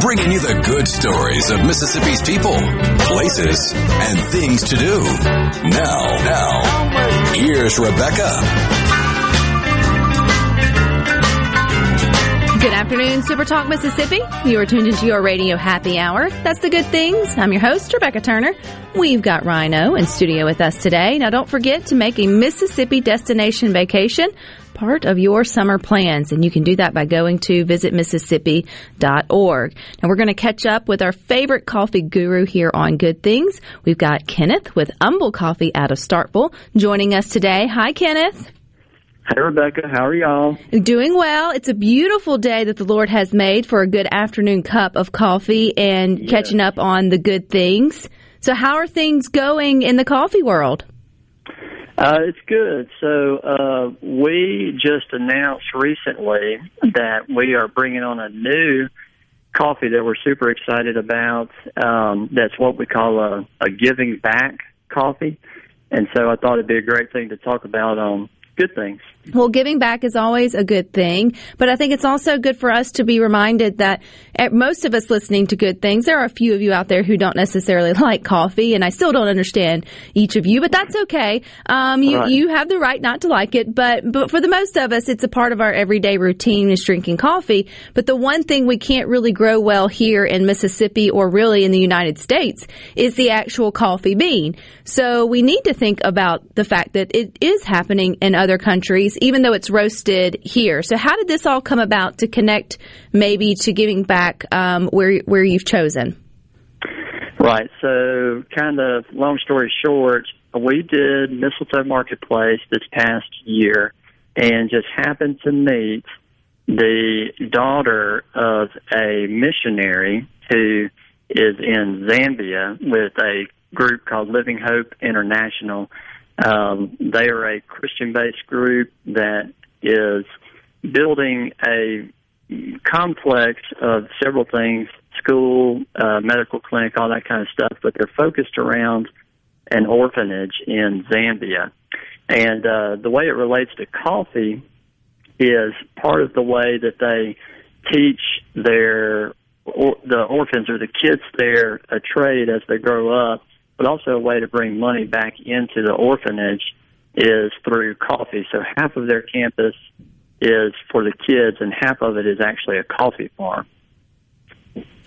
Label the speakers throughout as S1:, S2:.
S1: Bringing you the good stories of Mississippi's people, places, and things to do. Now, now, here's Rebecca.
S2: Good afternoon, Super Talk Mississippi. You are tuned into your radio happy hour. That's the good things. I'm your host, Rebecca Turner. We've got Rhino in studio with us today. Now, don't forget to make a Mississippi destination vacation part of your summer plans, and you can do that by going to visitmississippi.org. Now, we're going to catch up with our favorite coffee guru here on Good Things. We've got Kenneth with Humble Coffee out of Starkville joining us today. Hi, Kenneth.
S3: Hey, Rebecca. How are y'all?
S2: Doing well. It's a beautiful day that the Lord has made for a good afternoon cup of coffee and
S3: Yes.
S2: catching up on the good things. So, how are things going in the coffee world?
S3: Uh, it's good. So uh, we just announced recently that we are bringing on a new coffee that we're super excited about. Um, that's what we call a, a giving back coffee. And so I thought it'd be a great thing to talk about on good things.
S2: Well, giving back is always a good thing, but I think it's also good for us to be reminded that at most of us listening to good things, there are a few of you out there who don't necessarily like coffee, and I still don't understand each of you, but that's okay. Um, you
S3: Right.
S2: you have the right not to like it, but but for the most of us, it's a part of our everyday routine is drinking coffee. But the one thing we can't really grow well here in Mississippi or really in the United States is the actual coffee bean. So we need to think about the fact that it is happening in other countries, even though it's roasted here. So how did this all come about to connect maybe to giving back um, where where you've chosen?
S3: Right. So, kind of long story short, we did Mistletoe Marketplace this past year and just happened to meet the daughter of a missionary who is in Zambia with a group called Living Hope International. Um, they are a Christian based group that is building a complex of several things school, uh, medical clinic, all that kind of stuff, but they're focused around an orphanage in Zambia. And uh, the way it relates to coffee is part of the way that they teach their or, the orphans or the kids there a trade as they grow up, but also a way to bring money back into the orphanage is through coffee. So half of their campus is for the kids, and half of it is actually a coffee farm.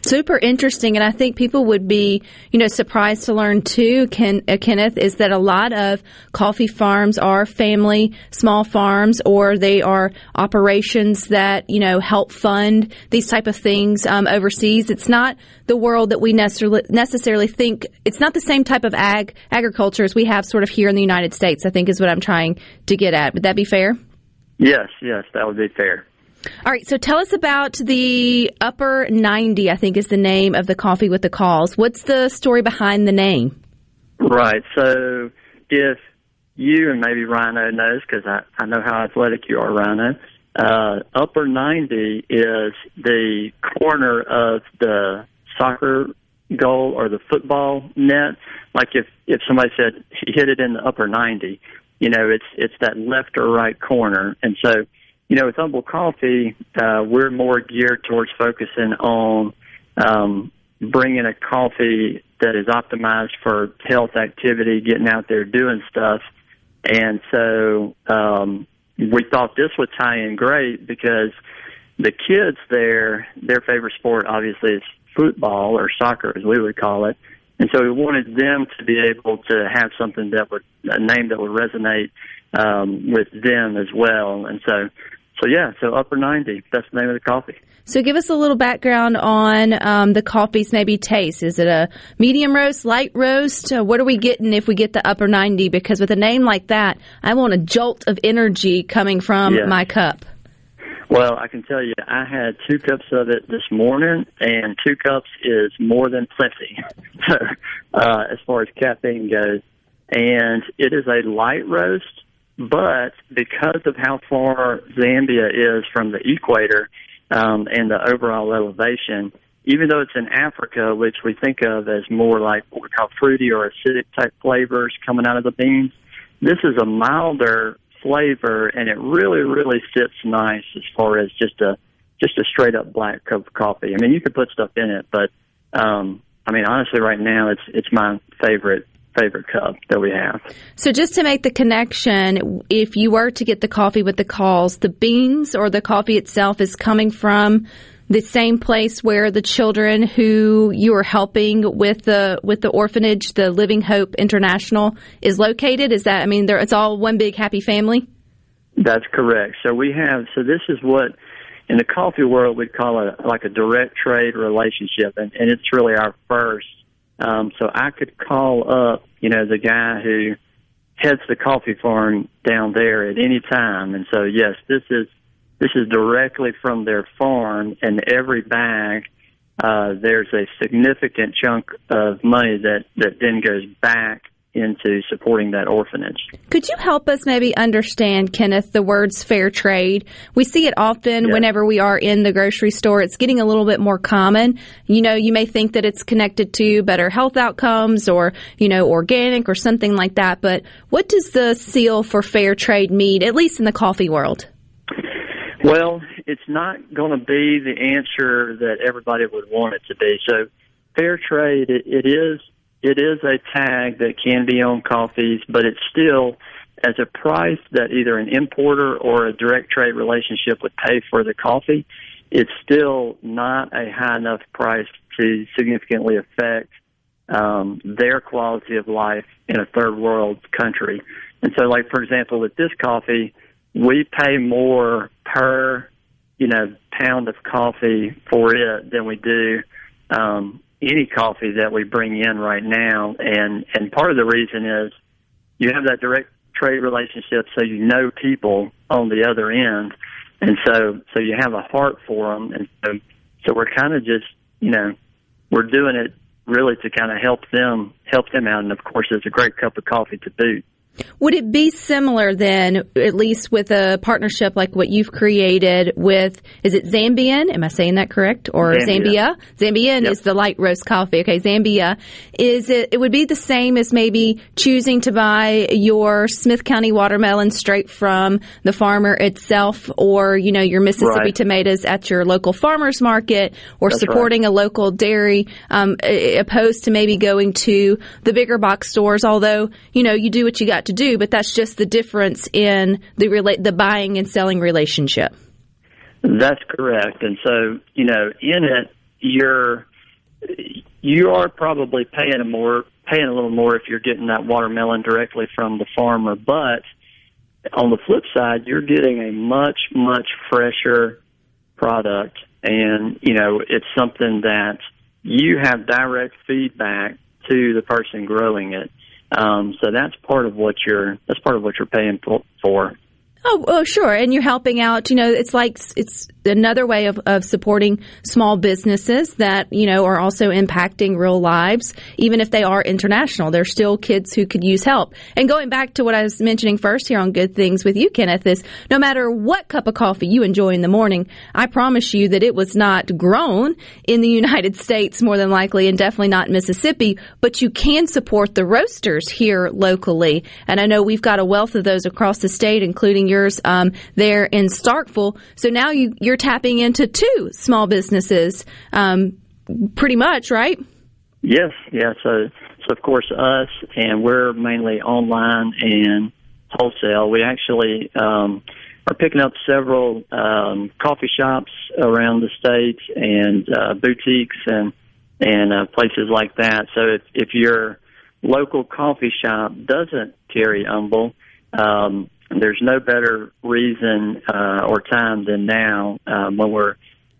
S2: Super interesting, and I think people would be, you know, surprised to learn too, Ken, uh, Kenneth, is that a lot of coffee farms are family small farms, or they are operations that you know help fund these type of things um, overseas. It's not the world that we necessarily necessarily think. It's not the same type of ag agriculture as we have sort of here in the United States. I think is what I'm trying to get at. Would that be fair?
S3: Yes, yes, that would be fair.
S2: All right, so tell us about the Upper 90, I think is the name of the coffee with the calls. What's the story behind the name?
S3: Right. So if you and maybe Rhino knows, because I, I know how athletic you are, Rhino, uh, upper 90 is the corner of the soccer goal or the football net. Like if, if somebody said hit it in the upper 90, you know, it's, it's that left or right corner. And so, you know, with Humble Coffee, uh, we're more geared towards focusing on um, bringing a coffee that is optimized for health activity, getting out there doing stuff. And so um, we thought this would tie in great because the kids there, their favorite sport obviously is football or soccer, as we would call it. And so we wanted them to be able to have something that would, a name that would resonate um, with them as well. And so, so yeah, so upper 90, that's the name of the coffee.
S2: So give us a little background on um, the coffee's maybe taste. Is it a medium roast, light roast? Uh, what are we getting if we get the upper 90? Because with a name like that, I want a jolt of energy coming from
S3: Yeah.
S2: my cup.
S3: Well, I can tell you, I had two cups of it this morning, and two cups is more than plenty. So, uh, as far as caffeine goes. And it is a light roast, but because of how far Zambia is from the equator um, and the overall elevation, even though it's in Africa, which we think of as more like what we call fruity or acidic type flavors coming out of the beans, this is a milder flavor, and it really, really sits nice as far as just a just a straight up black cup of coffee. I mean, you could put stuff in it, but um, I mean, honestly, right now it's it's my favorite favorite cup that we have.
S2: So just to make the connection, if you were to get the coffee with the calls, the beans or the coffee itself is coming from the same place where the children who you are helping with the with the orphanage, the Living Hope International, is located. Is that? I mean, it's all one big happy family.
S3: That's correct. So we have. So this is what in the coffee world we'd call it like a direct trade relationship, and, and it's really our first. Um, so I could call up, you know, the guy who heads the coffee farm down there at any time, and so yes, this is this is directly from their farm, and every bag uh, there's a significant chunk of money that that then goes back into supporting that orphanage.
S2: Could you help us maybe understand, Kenneth, the words fair trade? We see it often yes. whenever we are in the grocery store. It's getting a little bit more common. You know, you may think that it's connected to better health outcomes or, you know, organic or something like that. But what does the seal for fair trade mean, at least in the coffee world?
S3: Well, it's not going to be the answer that everybody would want it to be. So, fair trade, it, it is it is a tag that can be on coffees, but it's still as a price that either an importer or a direct trade relationship would pay for the coffee. It's still not a high enough price to significantly affect um, their quality of life in a third world country. And so, like for example, with this coffee, we pay more per you know pound of coffee for it than we do um, any coffee that we bring in right now. And and part of the reason is you have that direct trade relationship, so you know people on the other end, and so so you have a heart for them, and so so we're kind of just you know we're doing it really to kind of help them help them out, and of course it's a great cup of coffee to boot.
S2: Would it be similar then, at least with a partnership like what you've created with, is it Zambian? Am I saying that correct? Or Zambia? Zambia? Zambian yep. is the light roast coffee. Okay, Zambia. Is it, it would be the same as maybe choosing to buy your Smith County watermelon straight from the farmer itself or, you know, your Mississippi right. tomatoes at your local farmer's market or That's supporting right. a local dairy, um, opposed to maybe going to the bigger box stores, although, you know, you do what you got to do, but that's just the difference in the rela- the buying and selling relationship.
S3: That's correct. And so, you know, in it, you're you are probably paying a more paying a little more if you're getting that watermelon directly from the farmer, but on the flip side, you're getting a much much fresher product and, you know, it's something that you have direct feedback to the person growing it. Um, so that's part of what you're that's part of what you're paying for.
S2: Oh, oh, sure. And you're helping out. You know, it's like it's another way of, of supporting small businesses that, you know, are also impacting real lives. Even if they are international, they're still kids who could use help. And going back to what I was mentioning first here on Good Things with you, Kenneth, is no matter what cup of coffee you enjoy in the morning, I promise you that it was not grown in the United States more than likely and definitely not Mississippi, but you can support the roasters here locally. And I know we've got a wealth of those across the state, including yours um, there in Starkville. So now you, you're tapping into two small businesses, um, pretty much, right?
S3: Yes, yeah. So, so of course, us and we're mainly online and wholesale. We actually um, are picking up several um, coffee shops around the state and uh, boutiques and and uh, places like that. So if if your local coffee shop doesn't carry Humble, um, there's no better reason uh, or time than now um, when we're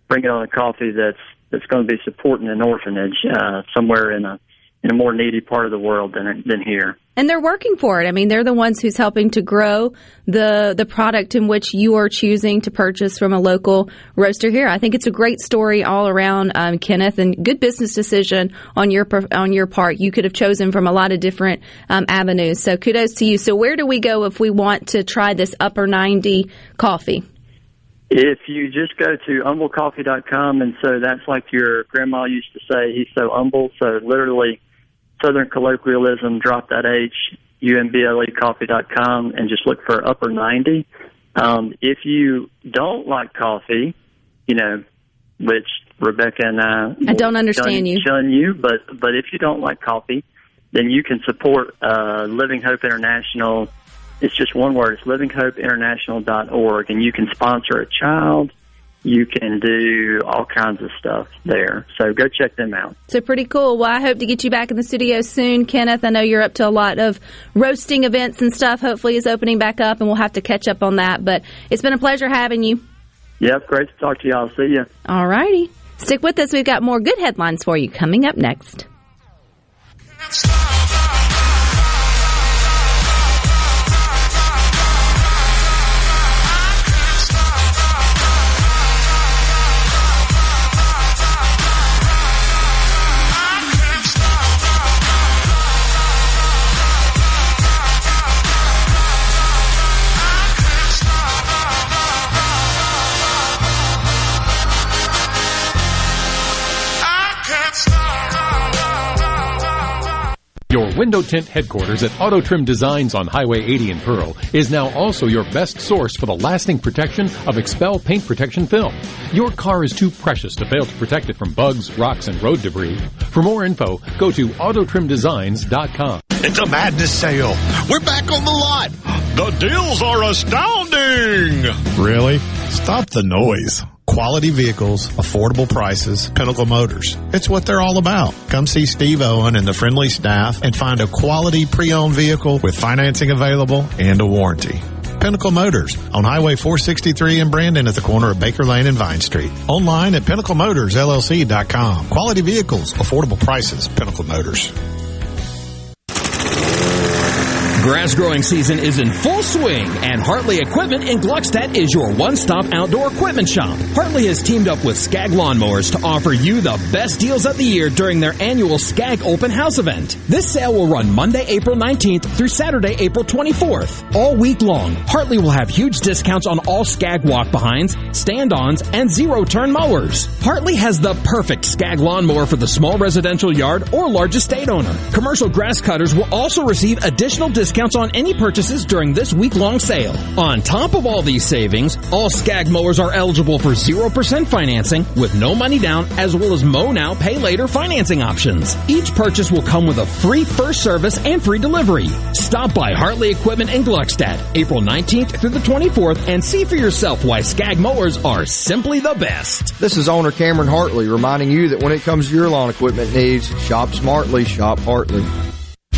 S3: bringing on a coffee that's that's going to be supporting an orphanage uh, somewhere in a in a more needy part of the world than than here.
S2: And they're working for it. I mean, they're the ones who's helping to grow the the product in which you are choosing to purchase from a local roaster here. I think it's a great story all around, um, Kenneth, and good business decision on your on your part. You could have chosen from a lot of different um, avenues. So kudos to you. So where do we go if we want to try this upper ninety coffee?
S3: If you just go to umblecoffee.com, and so that's like your grandma used to say, he's so humble. So literally Southern colloquialism, drop that H, umble coffee.com, and just look for upper 90. Um, if you don't like coffee, you know, which Rebecca and I,
S2: I don't understand
S3: shun,
S2: you.
S3: Shun you, but but if you don't like coffee, then you can support uh, Living Hope International. It's just one word. It's livinghopeinternational.org, and you can sponsor a child you can do all kinds of stuff there. So go check them out.
S2: So pretty cool. Well, I hope to get you back in the studio soon, Kenneth. I know you're up to a lot of roasting events and stuff. Hopefully, is opening back up, and we'll have to catch up on that. But it's been a pleasure having you.
S3: Yep, great to talk to y'all. See you.
S2: All righty. Stick with us. We've got more good headlines for you coming up next.
S4: Your window tint headquarters at Auto Trim Designs on Highway 80 in Pearl is now also your best source for the lasting protection of XPEL paint protection film. Your car is too precious to fail to protect it from bugs, rocks, and road debris. For more info, go to autotrimdesigns.com.
S5: It's a madness sale. We're back on the lot. The deals are astounding.
S6: Really? Stop the noise. Quality vehicles, affordable prices, Pinnacle Motors. It's what they're all about. Come see Steve Owen and the friendly staff and find a quality pre-owned vehicle with financing available and a warranty. Pinnacle Motors on Highway 463 in Brandon at the corner of Baker Lane and Vine Street. Online at pinnaclemotorsllc.com. Quality vehicles, affordable prices, Pinnacle Motors.
S7: Grass growing season is in full swing, and Hartley Equipment in Gluckstadt is your one-stop outdoor equipment shop. Hartley has teamed up with Scag Lawnmowers to offer you the best deals of the year during their annual Scag Open House event. This sale will run Monday, April 19th through Saturday, April 24th. All week long, Hartley will have huge discounts on all Scag walk-behinds, stand-ons, and zero-turn mowers. Hartley has the perfect Scag lawnmower for the small residential yard or large estate owner. Commercial grass cutters will also receive additional discounts discounts on any purchases during this week-long sale. On top of all these savings, all Scag mowers are eligible for 0% financing with no money down as well as mow now, pay later financing options. Each purchase will come with a free first service and free delivery. Stop by Hartley Equipment in Gluckstadt, April 19th through the 24th and see for yourself why Scag mowers are simply the best.
S8: This is owner Cameron Hartley reminding you that when it comes to your lawn equipment needs, shop smartly, shop Hartley.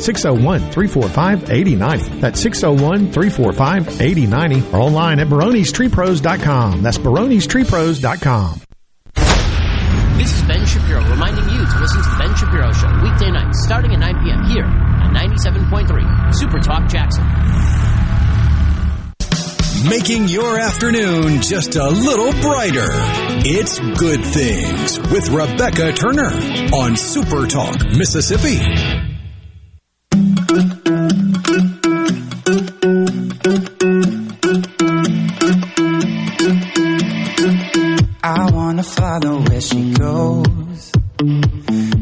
S9: 601 345 8090. That's 601 345 8090 or online at baronestreepros.com. That's baronestreepros.com.
S10: This is Ben Shapiro reminding you to listen to The Ben Shapiro Show weekday nights starting at 9 p.m. here on 97.3 Super Talk Jackson.
S1: making your afternoon just a little brighter. It's Good Things with Rebecca Turner on Super Talk, Mississippi.
S11: I wanna follow where she goes.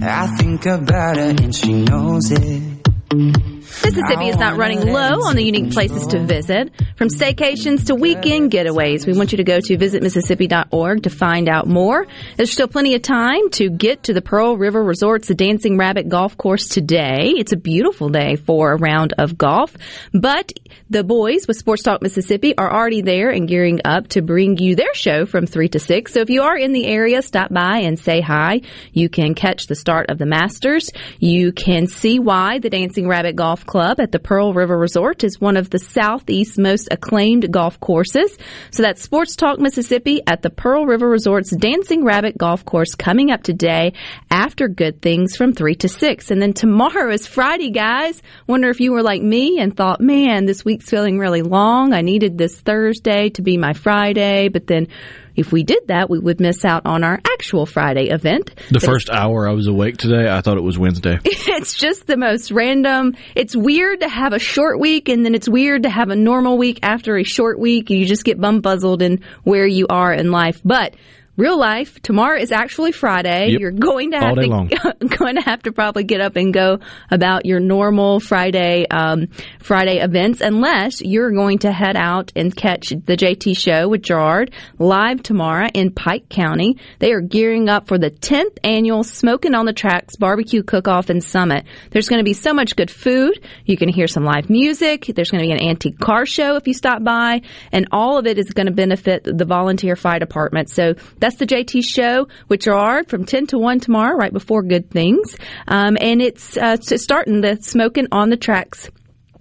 S11: I think about her and she knows it.
S2: Mississippi is not running low on the unique places to visit. From staycations to weekend getaways, we want you to go to visitmississippi.org to find out more. There's still plenty of time to get to the Pearl River Resort's the Dancing Rabbit Golf Course today. It's a beautiful day for a round of golf, but the boys with Sports Talk Mississippi are already there and gearing up to bring you their show from 3 to 6. So if you are in the area, stop by and say hi. You can catch the start of the Masters. You can see why the Dancing Rabbit Golf Club at the Pearl River Resort is one of the Southeast's most acclaimed golf courses. So that's Sports Talk Mississippi at the Pearl River Resort's Dancing Rabbit Golf Course coming up today after Good Things from 3 to 6. And then tomorrow is Friday, guys. Wonder if you were like me and thought, man, this week's feeling really long. I needed this Thursday to be my Friday, but then if we did that, we would miss out on our actual Friday event.
S12: The
S2: But
S12: first hour I was awake today, I thought it was Wednesday.
S2: it's just the most random. It's weird to have a short week and then it's weird to have a normal week after a short week. You just get bumpuzzled in where you are in life. But real life, tomorrow is actually Friday.
S12: Yep.
S2: You're going to have to going to have to probably get up and go about your normal Friday um, Friday events unless you're going to head out and catch the JT show with Gerard live tomorrow in Pike County. They are gearing up for the 10th annual Smoking on the Tracks barbecue cook-off and summit. There's going to be so much good food. You can hear some live music. There's going to be an antique car show if you stop by, and all of it is going to benefit the volunteer fire department. So that's the JT show with Gerard from 10 to 1 tomorrow, right before Good Things. Um, and it's uh, starting the Smoking on the Tracks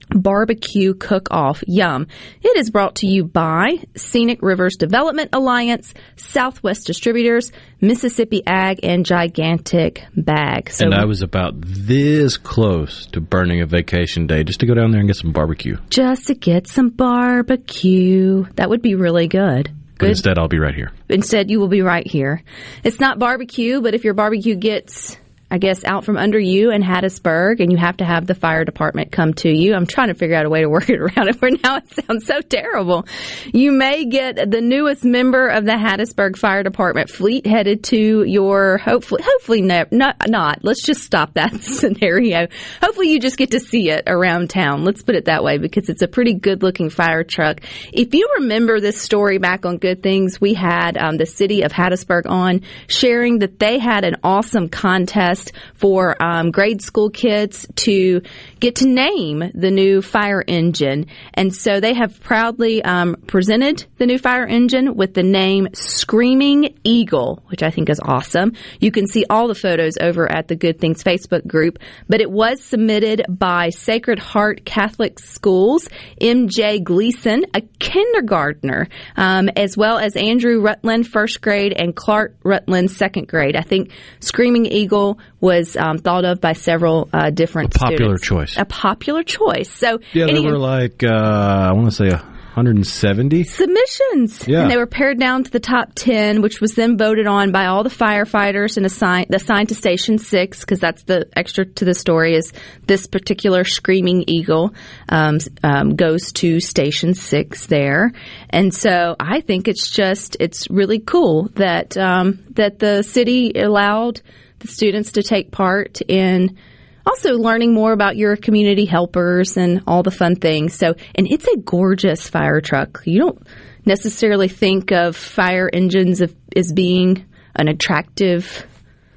S2: barbecue cook off. Yum. It is brought to you by Scenic Rivers Development Alliance, Southwest Distributors, Mississippi Ag, and Gigantic Bag. So
S12: and I was about this close to burning a vacation day just to go down there and get some barbecue.
S2: just to get some barbecue. That would be really good.
S12: But instead, I'll be right here.
S2: Instead, you will be right here. It's not barbecue, but if your barbecue gets, I guess, out from under you in Hattiesburg and you have to have the fire department come to you, I'm trying to figure out a way to work it around it where now it sounds so terrible. You may get the newest member of the Hattiesburg Fire Department fleet headed to your, hopefully, hopefully no, not, not. Let's just stop that scenario. Hopefully you just get to see it around town. Let's put it that way because it's a pretty good looking fire truck. If you remember this story back on Good Things, we had um, the city of Hattiesburg on sharing that they had an awesome contest for um, grade school kids to get to name the new fire engine. And so they have proudly um, presented the new fire engine with the name Screaming Eagle, which I think is awesome. You can see all the photos over at the Good Things Facebook group, but it was submitted by Sacred Heart Catholic Schools, MJ Gleason, a kindergartner, um, as well as Andrew Rutland, first grade, and Clark Rutland, second grade. I think Screaming Eagle was um, thought of by several uh, different
S12: Popular
S2: students.
S12: choice.
S2: A popular choice. So
S12: Yeah, there
S2: anyhow-
S12: were like, uh, I want to say 170.
S2: submissions.
S12: Yeah.
S2: And they were pared down to the top 10, which was then voted on by all the firefighters and assigned, assigned to Station 6, because that's the extra to the story is this particular Screaming Eagle um, um, goes to Station 6 there. And so I think it's just, it's really cool that, um, that the city allowed the students to take part in also learning more about your community helpers and all the fun things. So, and it's a gorgeous fire truck. You don't necessarily think of fire engines of, as being an attractive.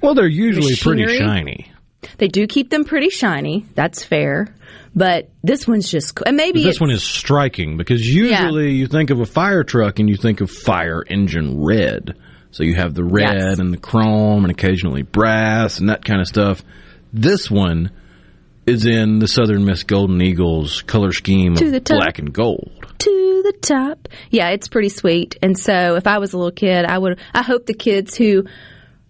S12: Well, they're usually pretty shiny.
S2: They do keep them pretty shiny. That's fair. But this one's just. And maybe
S12: But this one is striking because usually you think of a fire truck and you think of fire engine red. So you have the red
S2: Yes.
S12: and the chrome and occasionally brass and that kind of stuff. This one is in the Southern Miss Golden Eagles color scheme
S2: To
S12: of
S2: the top.
S12: black and gold.
S2: to the top. Yeah, it's pretty sweet. And so if I was a little kid, I would I hope the kids who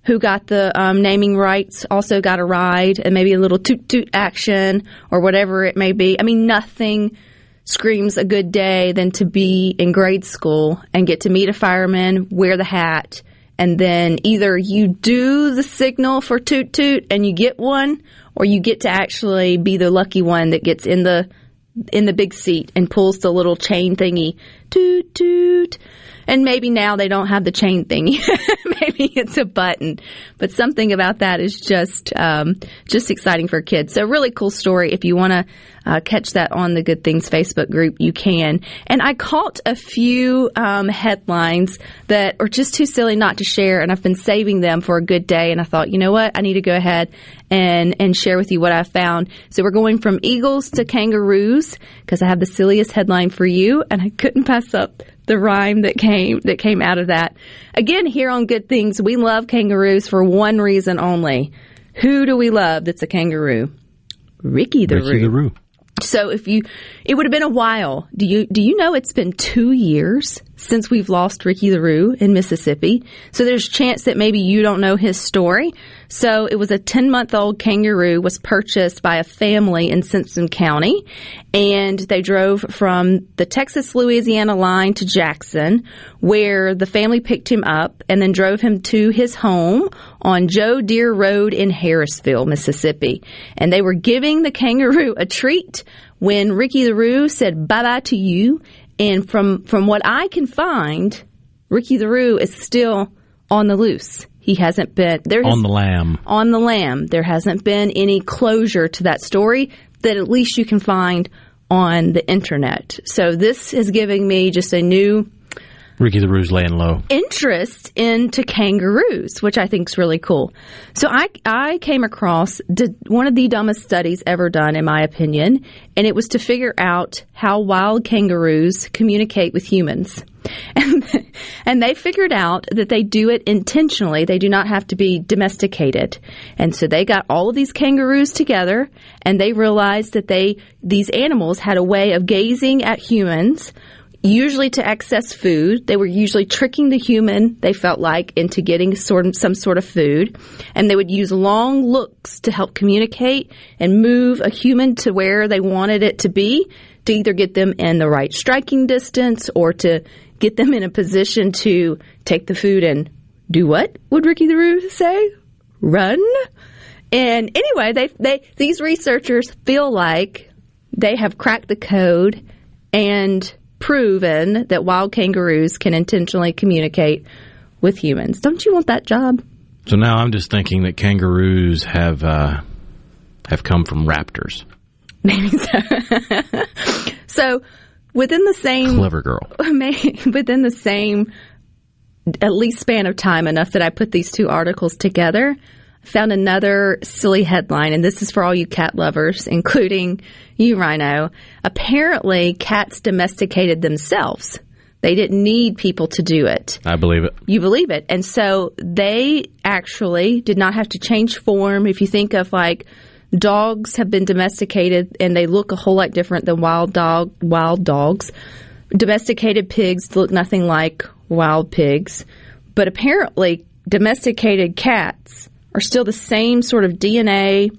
S2: who got the um, naming rights also got a ride and maybe a little toot toot action or whatever it may be. I mean, nothing screams a good day than to be in grade school and get to meet a fireman, wear the hat, and then either you do the signal for toot toot and you get one, or you get to actually be the lucky one that gets in the in the big seat and pulls the little chain thingy toot toot. And maybe now they don't have the chain thing. maybe it's a button, but something about that is just um, just exciting for kids. So really cool story. If you want to uh, catch that on the Good Things Facebook group, you can. And I caught a few um, headlines that are just too silly not to share, and I've been saving them for a good day. And I thought, you know what, I need to go ahead and and share with you what I found. So we're going from eagles to kangaroos because I have the silliest headline for you, and I couldn't pass up the rhyme that came that came out of that. Again, here on Good Things, we love kangaroos for one reason only. Who do we love that's a kangaroo? Ricky the
S12: Ricky
S2: Roo.
S12: the Roo.
S2: So if you, it would have been a while. Do you do you know it's been two years since we've lost Ricky LaRue in Mississippi? So there's a chance that maybe you don't know his story. So it was a 10 month old kangaroo was purchased by a family in Simpson County, and they drove from the Texas Louisiana line to Jackson, where the family picked him up and then drove him to his home on Joe Deere Road in Harrisville, Mississippi. And they were giving the kangaroo a treat when Ricky LaRue said bye bye to you. And from, from what I can find, Ricky LaRue is still on the loose. He hasn't been there. has-
S12: On the lamb.
S2: on the lamb. There hasn't been any closure to that story that at least you can find on the internet. So this is giving me just a new
S12: Ricky the Roo's laying low.
S2: interest into kangaroos, which I think is really cool. So I I came across one of the dumbest studies ever done, in my opinion, and it was to figure out how wild kangaroos communicate with humans. And, and they figured out that they do it intentionally. They do not have to be domesticated. And so they got all of these kangaroos together and they realized that they, these animals had a way of gazing at humans usually to access food. They were usually tricking the human, they felt like, into getting sort of, some sort of food. And they would use long looks to help communicate and move a human to where they wanted it to be to either get them in the right striking distance or to get them in a position to take the food and do what would Ricky the Roo say? Run? And anyway, they, they, these researchers feel like they have cracked the code and proven that wild kangaroos can intentionally communicate with humans. Don't you want that job?
S12: So now I'm just thinking that kangaroos have uh, have come from raptors.
S2: Maybe so. so within the same
S12: Clever girl.
S2: within the same at least span of time enough that I put these two articles together. Found another silly headline, and this is for all you cat lovers, including you, Rhino. Apparently, cats domesticated themselves. They didn't need people to do it.
S12: I believe it.
S2: You believe it. And so they actually did not have to change form. If you think of like dogs have been domesticated and they look a whole lot different than wild dog wild dogs. Domesticated pigs look nothing like wild pigs, but apparently domesticated cats are still the same sort of DNA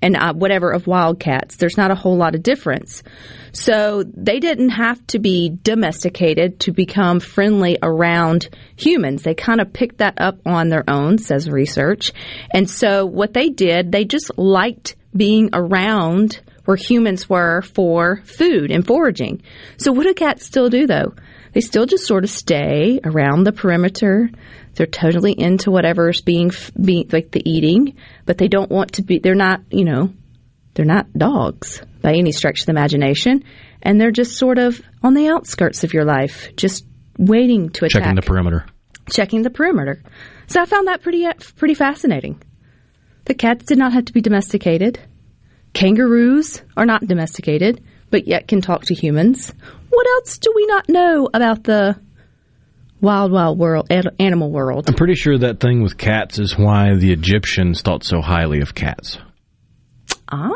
S2: and uh, whatever of wildcats. There's not a whole lot of difference. So they didn't have to be domesticated to become friendly around humans. They kind of picked that up on their own, says research. And so what they did, they just liked being around where humans were for food and foraging. So what do cats still do though? They still just sort of stay around the perimeter. They're totally into whatever's being, being like the eating, but they don't want to be, they're not, you know, they're not dogs by any stretch of the imagination. And they're just sort of on the outskirts of your life, just waiting to attack.
S12: Checking the perimeter.
S2: Checking the perimeter. So I found that pretty, pretty fascinating. The cats did not have to be domesticated. Kangaroos are not domesticated, but yet can talk to humans. What else do we not know about the wild, wild world, animal world?
S12: I'm pretty sure that thing with cats is why the Egyptians thought so highly of cats.
S2: Ah,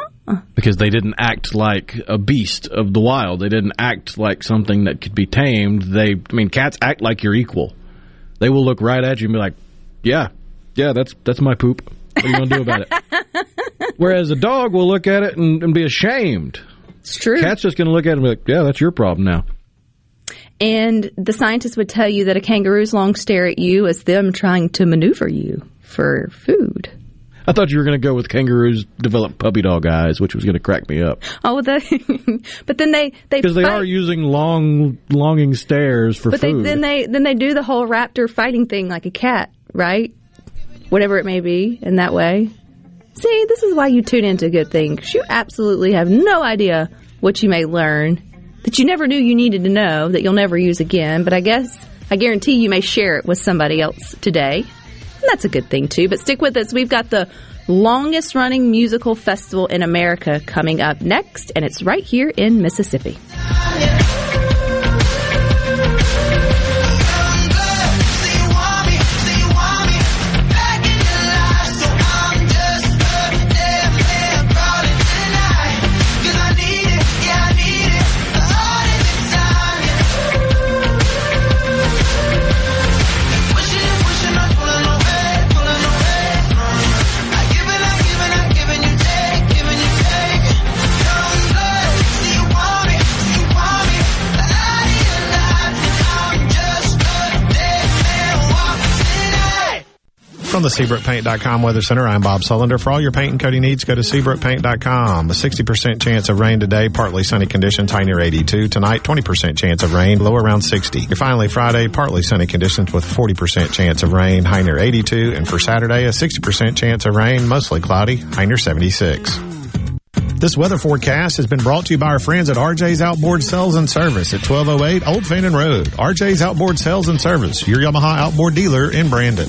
S12: Because they didn't act like a beast of the wild. They didn't act like something that could be tamed. They, I mean, cats act like your equal. They will look right at you and be like, "Yeah, yeah, that's that's my poop. What are you gonna do about it?" Whereas a dog will look at it and, and be ashamed.
S2: It's true.
S12: Cat's just going to look at it and be like, yeah, that's your problem now.
S2: And the scientists would tell you that a kangaroo's long stare at you is them trying to maneuver you for food.
S12: I thought you were going to go with kangaroos develop puppy dog eyes, which was going to crack me up.
S2: Oh, the, but then they they
S12: Because they are using long, longing stares for
S2: but they,
S12: food.
S2: then they then they do the whole raptor fighting thing like a cat, right? Whatever it may be, in that way. See, this is why you tune into good things. You absolutely have no idea what you may learn that you never knew you needed to know that you'll never use again. But I guess I guarantee you may share it with somebody else today. And that's a good thing too. But stick with us. We've got the longest running musical festival in America coming up next, and it's right here in Mississippi.
S6: From the SeabrookPaint.com Weather Center, I'm Bob Sullender. For all your paint and coating needs, go to SeabrookPaint.com. A 60% chance of rain today, partly sunny conditions, high near 82. Tonight, 20% chance of rain, low around 60. Your finally Friday, partly sunny conditions with 40% chance of rain, high near 82. And for Saturday, a 60% chance of rain, mostly cloudy, high near 76. This weather forecast has been brought to you by our friends at RJ's Outboard Sales and Service at 1208 Old Fannin Road. RJ's Outboard Sales and Service, your Yamaha outboard dealer in Brandon.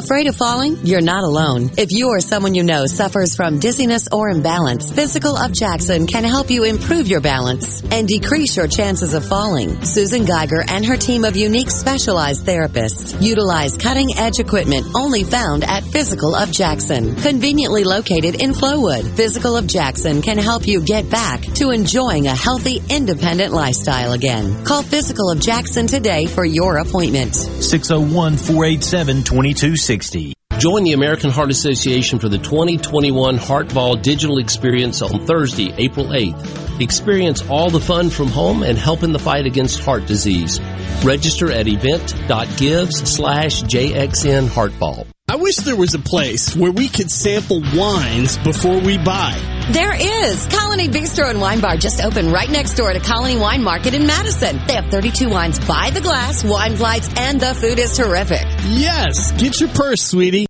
S13: Afraid of falling? You're not alone. If you or someone you know suffers from dizziness or imbalance, Physical of Jackson can help you improve your balance and decrease your chances of falling. Susan Geiger and her team of unique specialized therapists utilize cutting edge equipment only found at Physical of Jackson, conveniently located in Flowood. Physical of Jackson can help you get back to enjoying a healthy, independent lifestyle again. Call Physical of Jackson today for your appointment.
S14: 601 487 2260.
S10: Join the American Heart Association for the 2021 Heart Ball Digital Experience on Thursday, April 8th. Experience all the fun from home and help in the fight against heart disease. Register at event.gives slash JXN Heartball.
S15: I wish there was a place where we could sample wines before we buy.
S13: There is. Colony Bistro and Wine Bar just opened right next door to Colony Wine Market in Madison. They have 32 wines by the glass, wine flights, and the food is terrific.
S15: Yes, get your purse, sweetie.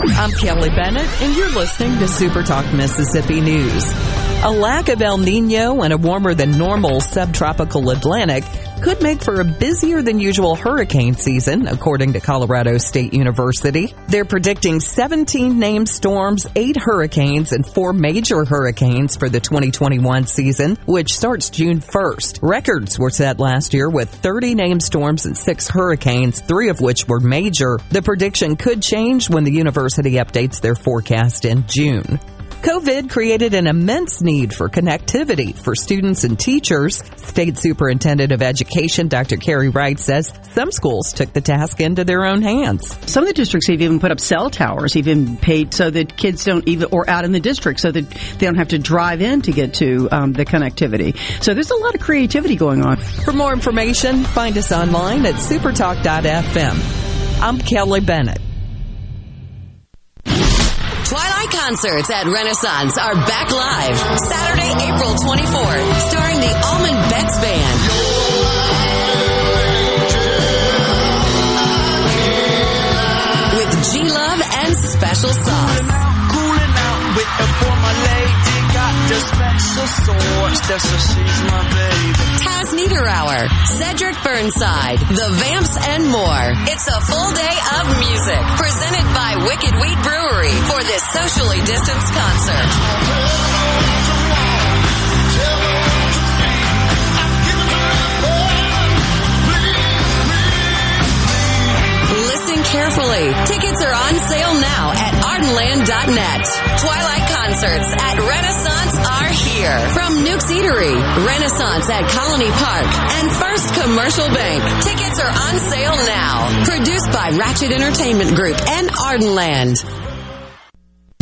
S16: I'm Kelly Bennett, and you're listening to Super Talk Mississippi News. A lack of El Nino and a warmer than normal subtropical Atlantic could make for a busier than usual hurricane season, according to Colorado State University. They're predicting 17 named storms, 8 hurricanes, and 4 major hurricanes for the 2021 season, which starts June 1st. Records were set last year with 30 named storms and 6 hurricanes, 3 of which were major. The prediction could change when the university updates their forecast in June. COVID created an immense need for connectivity for students and teachers. State Superintendent of Education Dr. Carey Wright says some schools took the task into their own hands.
S17: Some of the districts have even put up cell towers, even paid so that kids don't even, or out in the district so that they don't have to drive in to get to um, the connectivity. So there's a lot of creativity going on.
S16: For more information, find us online at supertalk.fm. I'm Kelly Bennett.
S13: Twilight concerts at Renaissance are back live Saturday, April 24th, starring the Allman Betts Band. With G Love and Special Sauce.
S18: Special sauce. That's so she's my baby.
S13: Taz Niederauer, Cedric Burnside, The Vamps, and more. It's a full day of music presented by Wicked Wheat Brewery for this socially distanced concert. Listen carefully. Tickets are on sale now at ardenland.net. Twilight concerts at Renaissance From Nuke's Eatery, Renaissance at Colony Park, and First Commercial Bank. Tickets are on sale now. Produced by Ratchet Entertainment Group and Ardenland.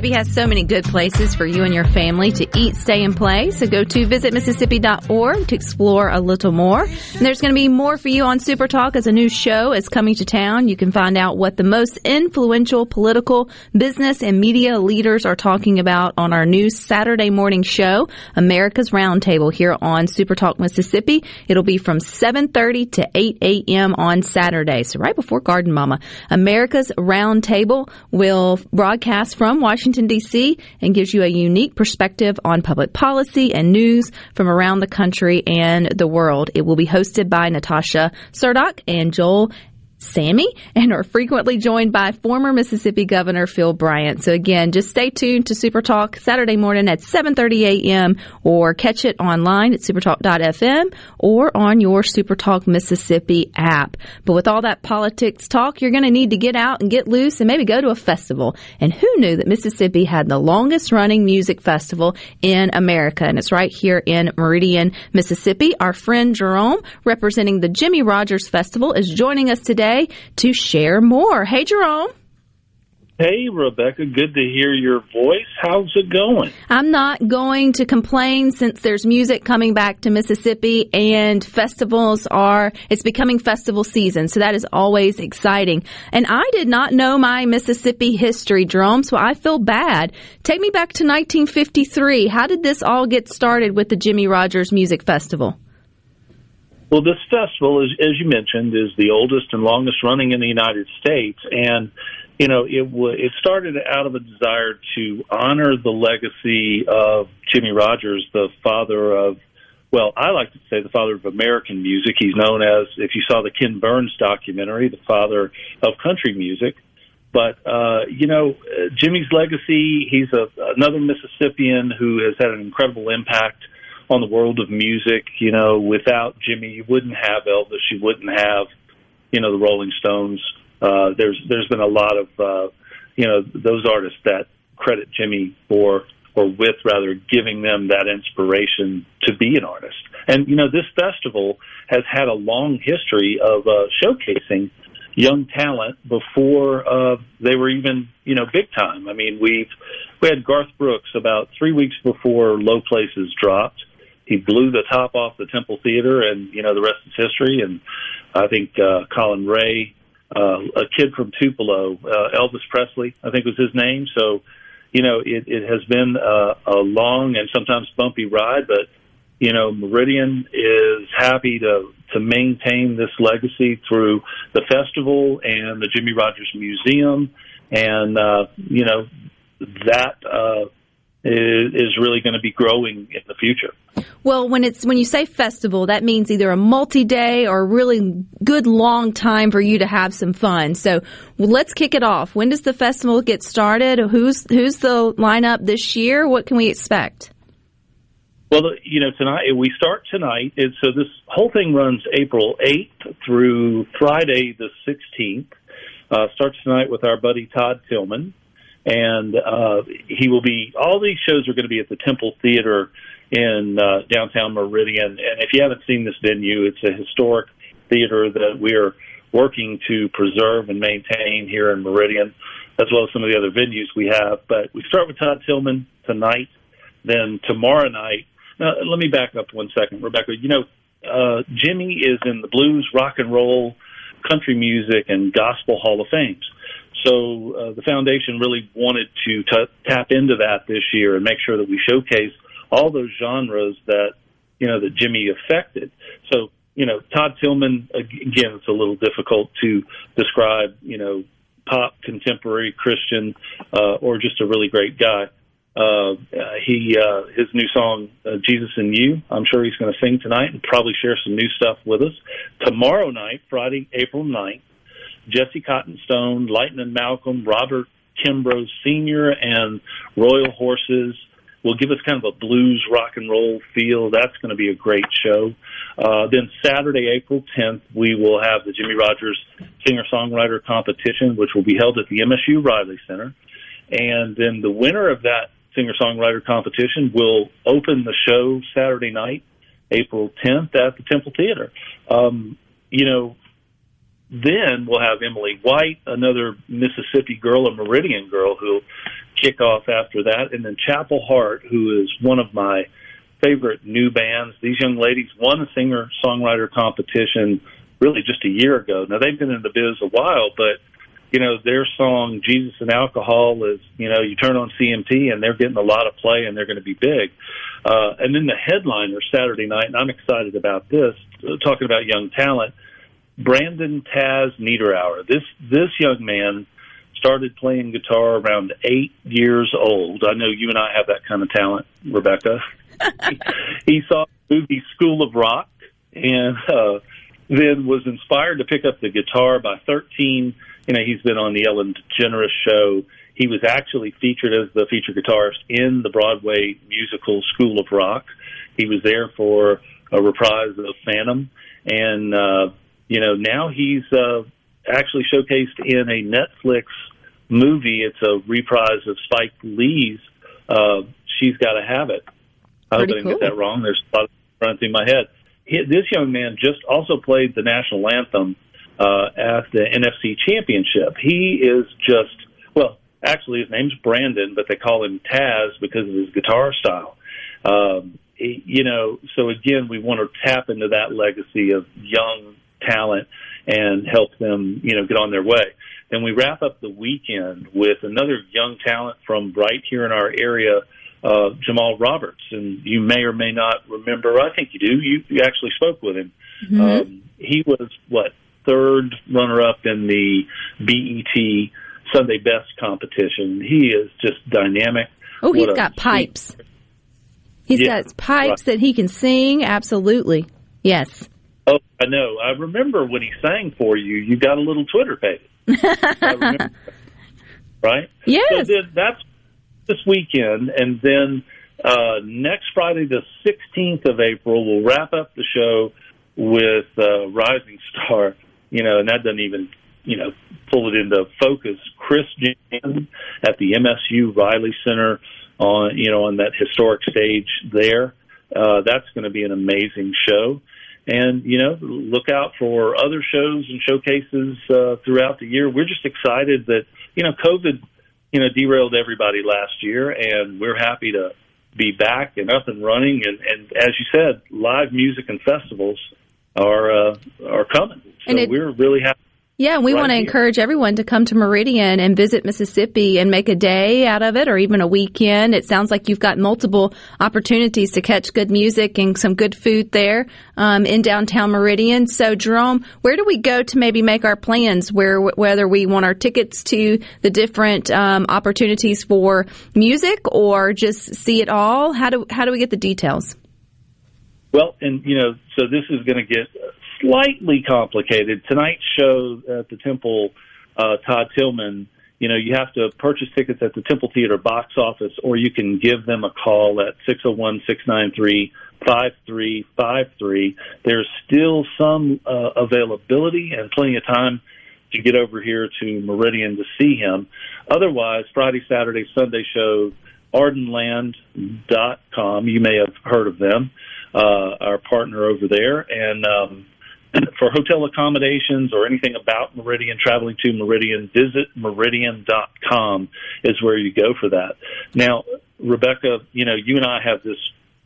S2: Mississippi has so many good places for you and your family to eat, stay, and play. So go to visitmississippi.org to explore a little more. And there's going to be more for you on Super Talk as a new show is coming to town. You can find out what the most influential political, business, and media leaders are talking about on our new Saturday morning show, America's Roundtable, here on Super Talk Mississippi. It'll be from 7.30 to 8 a.m. on Saturday. So right before Garden Mama. America's Roundtable will broadcast from Washington, D.C. and gives you a unique perspective on public policy and news from around the country and the world. It will be hosted by Natasha Srdoc and Joel Samy and are frequently joined by former Mississippi Governor Phil Bryant. So again, just stay tuned to Super Talk Saturday morning at 7:30 a.m. or catch it online at supertalk.fm or on your Super Talk Mississippi app. But with all that politics talk, you're going to need to get out and get loose and maybe go to a festival. And who knew that Mississippi had the longest running music festival in America? And it's right here in Meridian, Mississippi. Our friend Jerome, representing the Jimmie Rodgers Festival, is joining us today to share more. Hey, Jerome.
S19: Hey, Rebecca. Good to hear your voice. How's it going?
S2: I'm not going to complain since there's music coming back to Mississippi and festivals are, it's becoming festival season. So that is always exciting. And I did not know my Mississippi history, Jerome, so I feel bad. Take me back to 1953. How did this all get started with the Jimmie Rodgers Music Festival?
S19: Well, this festival, as, as you mentioned, is the oldest and longest running in the United States, and you know it w- it started out of a desire to honor the legacy of Jimmie Rodgers, the father of, well, I like to say the father of American music. He's known as, if you saw the Ken Burns documentary, the father of country music. But uh, you know, Jimmie's legacy. He's a, another Mississippian who has had an incredible impact on the world of music. You know, without Jimmie, you wouldn't have Elvis. You wouldn't have, you know, the Rolling Stones. Uh, there's there's been a lot of, uh, you know, those artists that credit Jimmie for or with rather giving them that inspiration to be an artist. And you know, this festival has had a long history of uh, showcasing young talent before uh, they were even you know big time. I mean, we've we had Garth Brooks about three weeks before Low Places dropped. He blew the top off the Temple Theater, and you know the rest is history. And I think uh, Collin Raye, uh, a kid from Tupelo, uh, Elvis Presley, I think was his name. So, you know, it, it has been uh, a long and sometimes bumpy ride, but you know, Meridian is happy to to maintain this legacy through the festival and the Jimmie Rodgers Museum, and uh, you know that uh, is, is really going to be growing in the future.
S2: Well, when it's when you say festival, that means either a multi-day or a really good long time for you to have some fun. So let's kick it off. When does the festival get started? Who's who's the lineup this year? What can we expect?
S19: Well, you know, tonight we start tonight. and so this whole thing runs April 8th through Friday the 16th. Uh, starts tonight with our buddy Todd Tilghman, and uh, he will be. All these shows are going to be at the Temple Theater in uh, downtown Meridian. And if you haven't seen this venue, it's a historic theater that we are working to preserve and maintain here in Meridian, as well as some of the other venues we have. But we start with Todd Tilghman tonight. Then tomorrow night, now, let me back up one second, Rebecca. You know, uh, Jimmie is in the blues, rock and roll, country music, and gospel Hall of Fames. So uh, the foundation really wanted to t- tap into that this year and make sure that we showcase all those genres that you know that Jimmie affected. So you know, Todd Tilghman again, it's a little difficult to describe. You know, pop, contemporary, Christian, uh, or just a really great guy. Uh, he uh, his new song uh, "Jesus and You." I'm sure he's going to sing tonight and probably share some new stuff with us tomorrow night, Friday, April 9th. Jesse Cottonstone, Lightning Malcolm, Robert Kimbrough Sr., and Royal Horses will give us kind of a blues rock and roll feel. That's going to be a great show. Uh, then Saturday, April 10th, we will have the Jimmie Rodgers Singer Songwriter Competition, which will be held at the MSU Riley Center. And then the winner of that singer songwriter competition will open the show Saturday night, April 10th at the Temple Theater. Um, you know, then we'll have Emily White, another Mississippi girl, a Meridian girl, who'll kick off after that, and then Chapel Hart, who is one of my favorite new bands. These young ladies won a singer songwriter competition really just a year ago. Now they've been in the biz a while, but you know, their song Jesus and Alcohol is, you know, you turn on CMT and they're getting a lot of play and they're going to be big. Uh, and then the headliner Saturday night, and I'm excited about this, uh, talking about young talent, Brandon Taz Niederauer. This, this young man started playing guitar around eight years old. I know you and I have that kind of talent, Rebecca. he saw the movie School of Rock and, uh, then was inspired to pick up the guitar by 13 you know, he's been on the Ellen DeGeneres show. He was actually featured as the featured guitarist in the Broadway musical School of Rock. He was there for a reprise of Phantom, and uh, you know now he's uh, actually showcased in a Netflix movie. It's a reprise of Spike Lee's uh, "She's Got to Have It." I hope I didn't cool. get that wrong. There's a lot of running through my head. He, this young man just also played the national anthem uh, at the NFC Championship. He is just well, actually his name's Brandon, but they call him Taz because of his guitar style. Um, you know, so again, we want to tap into that legacy of young talent and help them, you know, get on their way. Then we wrap up the weekend with another young talent from right here in our area, uh, Jamal Roberts, and you may or may not remember. I think you do. You, you actually spoke with him. Mm-hmm. Um, he was what third runner up in the BET Sunday Best competition. He is just dynamic.
S2: Oh, he's got pipes. He's yeah, got pipes right. that he can sing. Absolutely. Yes.
S19: Oh, I know. I remember when he sang for you, you got a little Twitter page. right?
S2: Yes.
S19: So then that's this weekend. And then uh, next Friday, the 16th of April, we'll wrap up the show with uh, Rising Star you know, and that doesn't even, you know, pull it into focus. Chris Jan at the MSU Riley Center on, you know, on that historic stage there. Uh, that's going to be an amazing show. And, you know, look out for other shows and showcases uh, throughout the year. We're just excited that, you know, COVID you know, derailed everybody last year, and we're happy to be back and up and running. And, and as you said, live music and festivals are uh, are coming. So
S2: it-
S19: we're really happy.
S2: Yeah, we
S19: Right
S2: want to
S19: here.
S2: encourage everyone to come to Meridian and visit Mississippi and make a day out of it or even a weekend. It sounds like you've got multiple opportunities to catch good music and some good food there um, in downtown Meridian. So, Jerome, where do we go to maybe make our plans? Where whether we want our tickets to the different um, opportunities for music or just see it all? How do how do we get the details?
S19: Well, and you know, so this is going to get slightly complicated. Tonight's show at the Temple, uh, Todd Tilghman. You know, you have to purchase tickets at the Temple Theater box office, or you can give them a call at six zero one six nine three five three five three. There's still some uh, availability and plenty of time to get over here to Meridian to see him. Otherwise, Friday, Saturday, Sunday show, ardenland.com. You may have heard of them, uh, our partner over there. And um, for hotel accommodations or anything about Meridian, traveling to Meridian, visit meridian.com is where you go for that. Now, Rebecca, you know, you and I have this,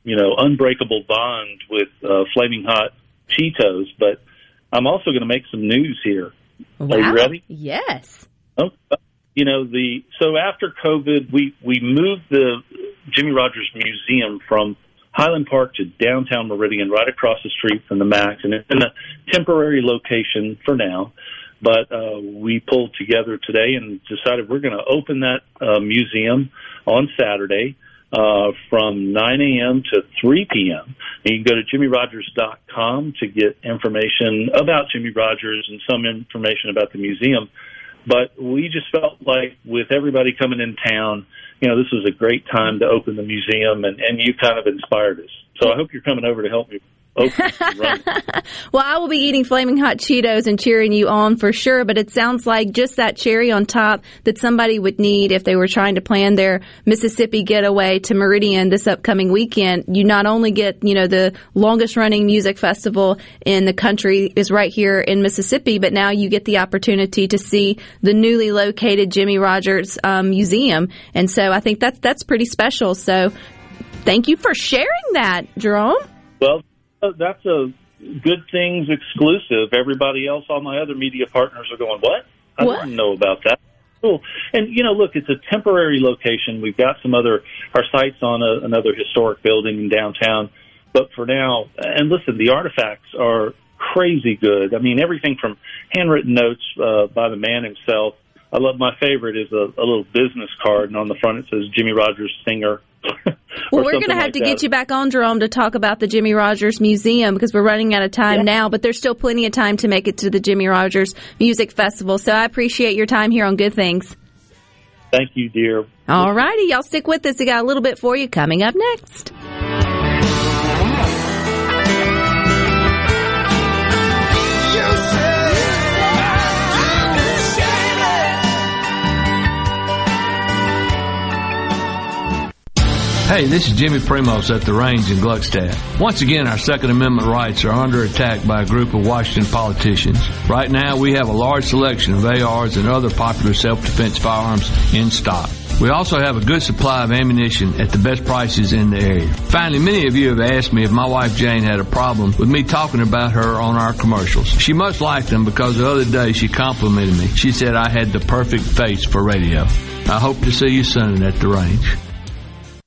S19: you know, unbreakable bond with uh, Flaming Hot Cheetos, but I'm also going to make some news here. Are you ready?
S2: Yes.
S19: Oh, you know the so after COVID, we we moved the Jimmie Rodgers Museum from Highland Park to downtown Meridian, right across the street from the Max, and it's in a temporary location for now. But uh, we pulled together today and decided we're going to open that uh, museum on Saturday uh, from 9 a.m. to 3 p.m. And you can go to jimmyrogers.com to get information about Jimmie Rodgers and some information about the museum. But we just felt like with everybody coming in town, you know, this was a great time to open the museum, and, and you kind of inspired us. So I hope you're coming over to help me and run.
S2: Well, I will be eating flaming hot Cheetos and cheering you on for sure, but it sounds like just that cherry on top that somebody would need if they were trying to plan their Mississippi getaway to Meridian this upcoming weekend. You not only get, you know, the longest running music festival in the country is right here in Mississippi, but now you get the opportunity to see the newly located Jimmie Rodgers um, Museum. And so I think that's, that's pretty special. So thank you for sharing that, Jerome.
S19: Well, uh, that's a good things exclusive. Everybody else, all my other media partners are going, what? I
S2: What?
S19: didn't know about that. Cool. And, you know, look, it's a temporary location. We've got some other, our sites on a, another historic building in downtown. But for now, and listen, the artifacts are crazy good. I mean, everything from handwritten notes uh, by the man himself. I love my favorite is a, a little business card, and on the front it says Jimmie Rodgers Singer.
S2: Well, we're going to have to get you back on, Jerome, to talk about the Jimmie Rodgers Museum because we're running out of time now, but there's still plenty of time to make it to the Jimmie Rodgers Music Festival. So I appreciate your time here on Good Things.
S19: Thank you, dear.
S2: All righty, y'all stick with us. We got a little bit for you coming up next.
S20: Hey, this is Jimmy Primos at the range in Gluckstadt. Once again, our Second Amendment rights are under attack by a group of Washington politicians. Right now, we have a large selection of ARs and other popular self-defense firearms in stock. We also have a good supply of ammunition at the best prices in the area. Finally, many of you have asked me if my wife Jane had a problem with me talking about her on our commercials. She must like them because the other day she complimented me. She said I had the perfect face for radio. I hope to see you soon at the range.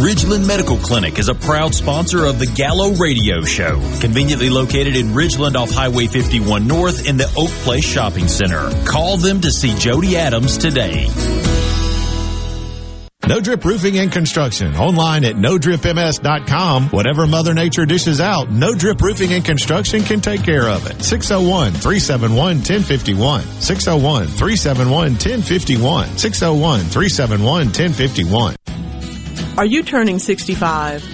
S14: Ridgeland Medical Clinic is a proud sponsor of the Gallo Radio Show, conveniently located in Ridgeland off Highway 51 North in the Oak Place Shopping Center. Call them to see Jody Adams today.
S6: No Drip Roofing and Construction. Online at nodripms.com. Whatever Mother Nature dishes out, No Drip Roofing and Construction can take care of it. 601 371 1051.
S21: Are you turning 65?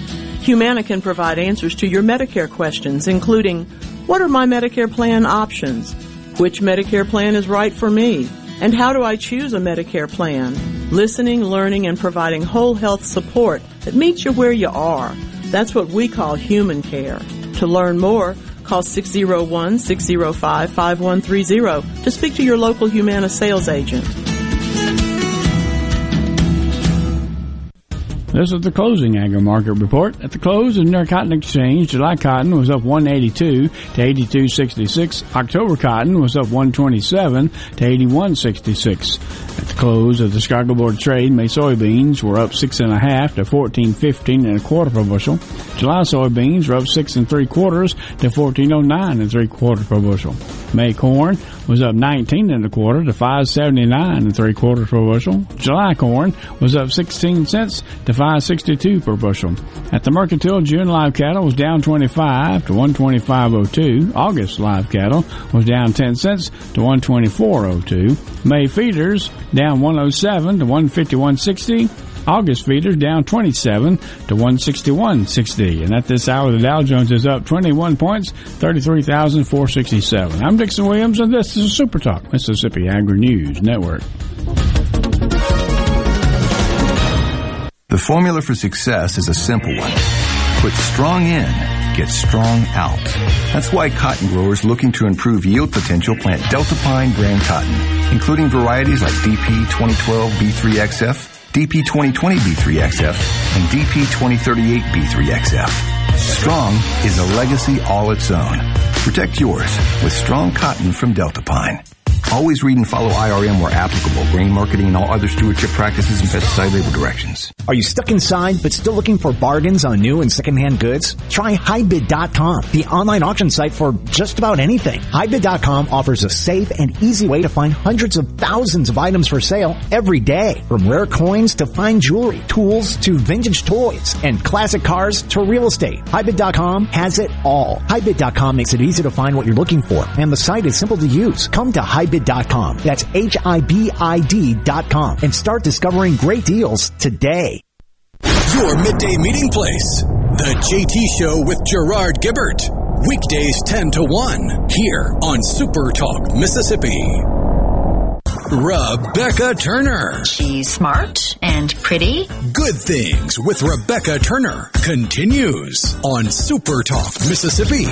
S21: Humana can provide answers to your Medicare questions, including what are my Medicare plan options? Which Medicare plan is right for me? And how do I choose a Medicare plan? Listening, learning, and providing whole health support that meets you where you are. That's what we call human care. To learn more, call 601-605-5130 to speak to your local Humana sales agent.
S22: This is the closing agri market report. At the close of the New York Cotton Exchange, July cotton was up 182 to 82.66. October cotton was up 127 to 81.66. At the close of the Chicago Board of Trade, May soybeans were up six and a half to 14.15 and a quarter per bushel. July soybeans were up six and three quarters to 14.09 and three quarters per bushel. May corn was up 19 and a quarter to 5.79 and three quarters per bushel. July corn was up 16 cents to 5.62 per bushel. At the mercantile, June live cattle was down 25 to 125.02. August live cattle was down 10 cents to 124.02. May feeders down 107 to 151.60. August feeders down 27 to 161.60. And at this hour, the Dow Jones is up 21 points, 33,467. I'm Dixon Williams, and this is Super Talk, Mississippi Agri News Network.
S23: The formula for success is a simple one. Put strong in, get strong out. That's why cotton growers looking to improve yield potential plant Deltapine brand cotton, including varieties like DP 2012 B3XF, DP 2020 B3XF, and DP 2038 B3XF. Strong is a legacy all its own. Protect yours with strong cotton from Deltapine. Always read and follow IRM where applicable, grain marketing and all other stewardship practices and pesticide label directions.
S24: Are you stuck inside but still looking for bargains on new and secondhand goods? Try HiBid.com, the online auction site for just about anything. HiBid.com offers a safe and easy way to find hundreds of thousands of items for sale every day. From rare coins to fine jewelry, tools to vintage toys, and classic cars to real estate. HiBid.com has it all. HiBid.com makes it easy to find what you're looking for, and the site is simple to use. Come to HiBid.com. That's H-I-B-I-D.com and start discovering great deals today.
S1: Your midday meeting place. The JT Show with Gerard Gibert. Weekdays 10 to 1 here on Super Talk, Mississippi. Rebecca Turner.
S25: She's smart and pretty.
S1: Good Things with Rebecca Turner continues on Super Talk, Mississippi.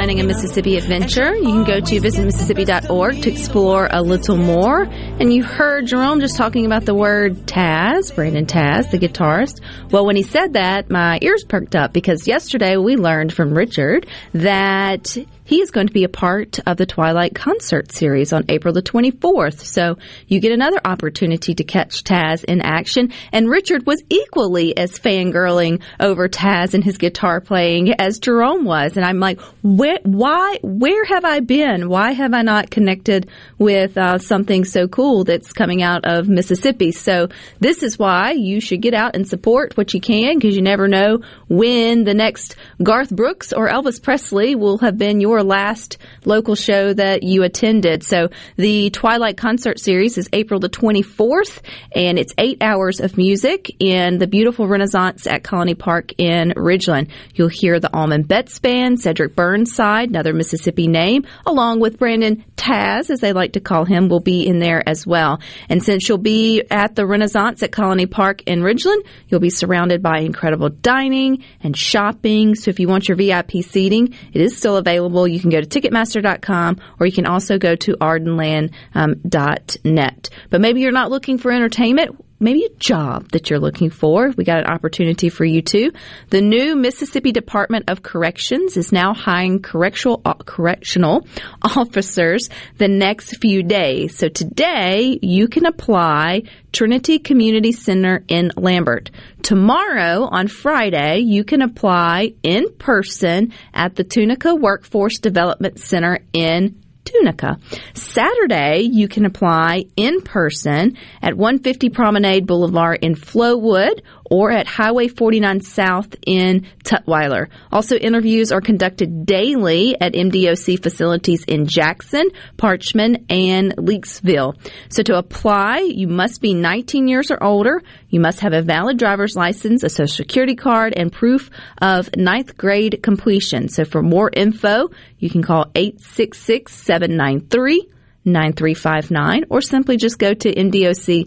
S2: Planning a Mississippi adventure. You can go to visitmississippi.org to explore a little more. And you heard Jerome just talking about the word Taz, Brandon Taz, the guitarist. Well, when he said that, my ears perked up because yesterday we learned from Richard that he is going to be a part of the Twilight concert series on April the 24th. So you get another opportunity to catch Taz in action. And Richard was equally as fangirling over Taz and his guitar playing as Jerome was. And I'm like, where, why, where have I been? Why have I not connected with uh, something so cool that's coming out of Mississippi? So this is why you should get out and support what you can because you never know when the next Garth Brooks or Elvis Presley will have been your last local show that you attended. So the Twilight concert series is April the 24th and it's eight hours of music in the beautiful Renaissance at Colony Park in Ridgeland. You'll hear the Allman Betts Band, Cedric Burnside, another Mississippi name, along with Brandon Taz, as they like to call him, will be in there as well. And since you'll be at the Renaissance at Colony Park in Ridgeland, you'll be surrounded by incredible dining and shopping. So if you want your VIP seating, it is still available. You can go to Ticketmaster.com or you can also go to ardenland.net. Um, but maybe you're not looking for entertainment maybe a job that you're looking for, we got an opportunity for you too. The new Mississippi Department of Corrections is now hiring correctional uh, correctional officers the next few days. So today you can apply Trinity Community Center in Lambert. Tomorrow on Friday you can apply in person at the Tunica Workforce Development Center in Tunica. Saturday, you can apply in person at 150 Promenade Boulevard in Flowood or at Highway 49 South in Tutwiler. Also, interviews are conducted daily at MDOC facilities in Jackson, Parchman, and Leakesville. So to apply, you must be 19 years or older. You must have a valid driver's license, a social security card, and proof of ninth grade completion. So for more info, you can call 866 793 9359 or simply just go to mdoc.ms.gov.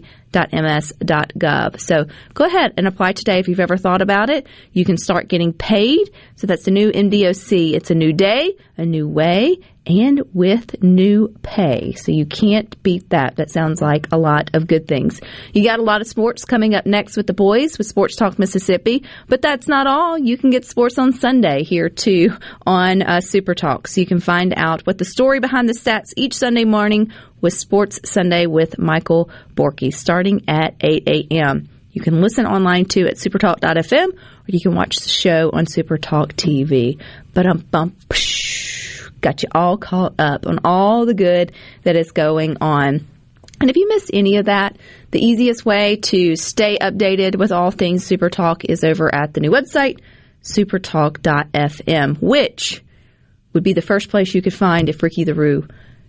S2: So go ahead and apply today if you've ever thought about it. You can start getting paid. So that's the new MDOC. It's a new day, a new way, and with new pay. So you can't beat that. That sounds like a lot of good things. You got a lot of sports coming up next with the boys with Sports Talk Mississippi, but that's not all. You can get sports on Sunday here too on uh, Super Talk. So you can find out what the story behind the stats each Sunday morning with Sports Sunday with Michael Borky starting at 8 a.m. You can listen online too at supertalk.fm or you can watch the show on Supertalk TV. But um bump got you all caught up on all the good that is going on. And if you missed any of that, the easiest way to stay updated with all things Supertalk is over at the new website, supertalk.fm, which would be the first place you could find if Ricky the Roo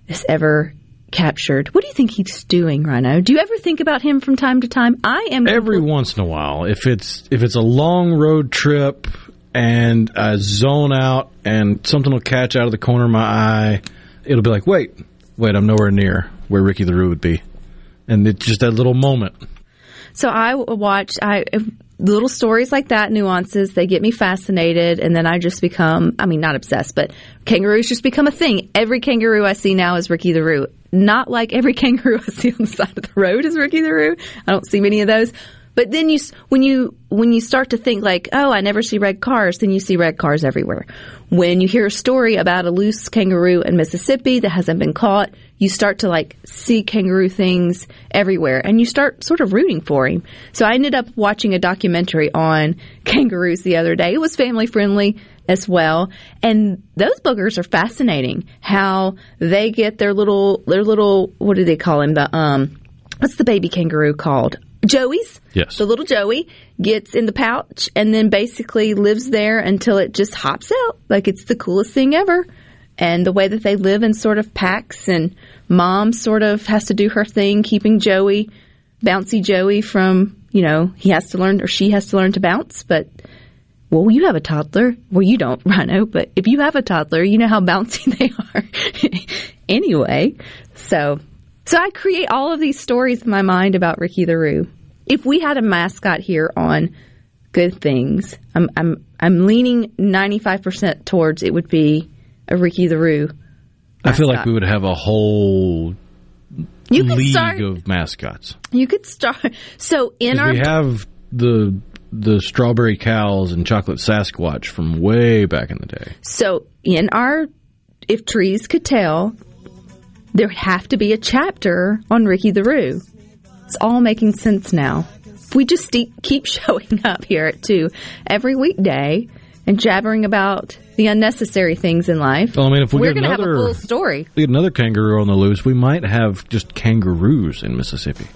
S2: is ever captured. What do you think he's doing, Rhino? Do you ever think about him from time to time? I am
S26: every once in a while. If it's if it's a long road trip and I zone out and something will catch out of the corner of my eye, it'll be like, wait, wait, I'm nowhere near where Ricky the Roo would be, and it's just that little moment.
S2: So I watch I little stories like that, nuances, they get me fascinated, and then I just become, I mean, not obsessed, but kangaroos just become a thing. Every kangaroo I see now is Ricky the Roo. Not like every kangaroo I see on the side of the road is Ricky the Roo. I don't see many of those. But then you, when you, when you start to think like, oh, I never see red cars, then you see red cars everywhere. When you hear a story about a loose kangaroo in Mississippi that hasn't been caught, you start to like see kangaroo things everywhere and you start sort of rooting for him. So I ended up watching a documentary on kangaroos the other day. It was family friendly as well. And those boogers are fascinating how they get their little, their little, what do they call him? The, um, what's the baby kangaroo called? Joey's.
S26: Yes.
S2: The little Joey gets in the pouch and then basically lives there until it just hops out. Like it's the coolest thing ever. And the way that they live in sort of packs and mom sort of has to do her thing, keeping Joey, bouncy Joey from, you know, he has to learn or she has to learn to bounce, but well, you have a toddler. Well, you don't, Rhino, but if you have a toddler, you know how bouncy they are anyway. So so I create all of these stories in my mind about Ricky the Roo. If we had a mascot here on Good Things, I'm I'm I'm leaning 95% towards it would be a Ricky the Roo.
S26: I feel like we would have a whole
S2: you
S26: league
S2: start,
S26: of mascots.
S2: You could start. So in our
S26: we have the the strawberry cows and chocolate Sasquatch from way back in the day.
S2: So in our if trees could tell, there would have to be a chapter on Ricky the Roo. It's all making sense now. If we just keep showing up here at 2 every weekday and jabbering about the unnecessary things in life,
S26: well, I mean, if we
S2: we're
S26: get
S2: going to have a full story.
S26: We get another kangaroo on the loose, we might have just kangaroos in Mississippi.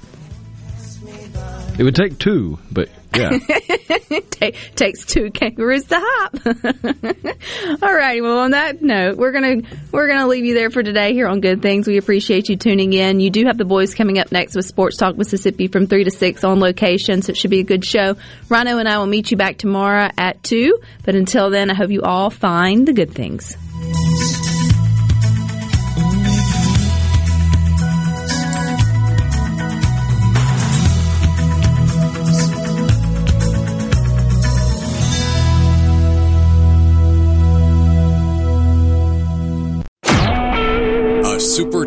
S26: It would take two, but yeah.
S2: Ta takes two kangaroos to hop. All righty. Well, on that note, we're gonna we're gonna leave you there for today here on Good Things. We appreciate you tuning in. You do have the boys coming up next with Sports Talk Mississippi from three to six on location, so it should be a good show. Rhino and I will meet you back tomorrow at two. But until then, I hope you all find the good things.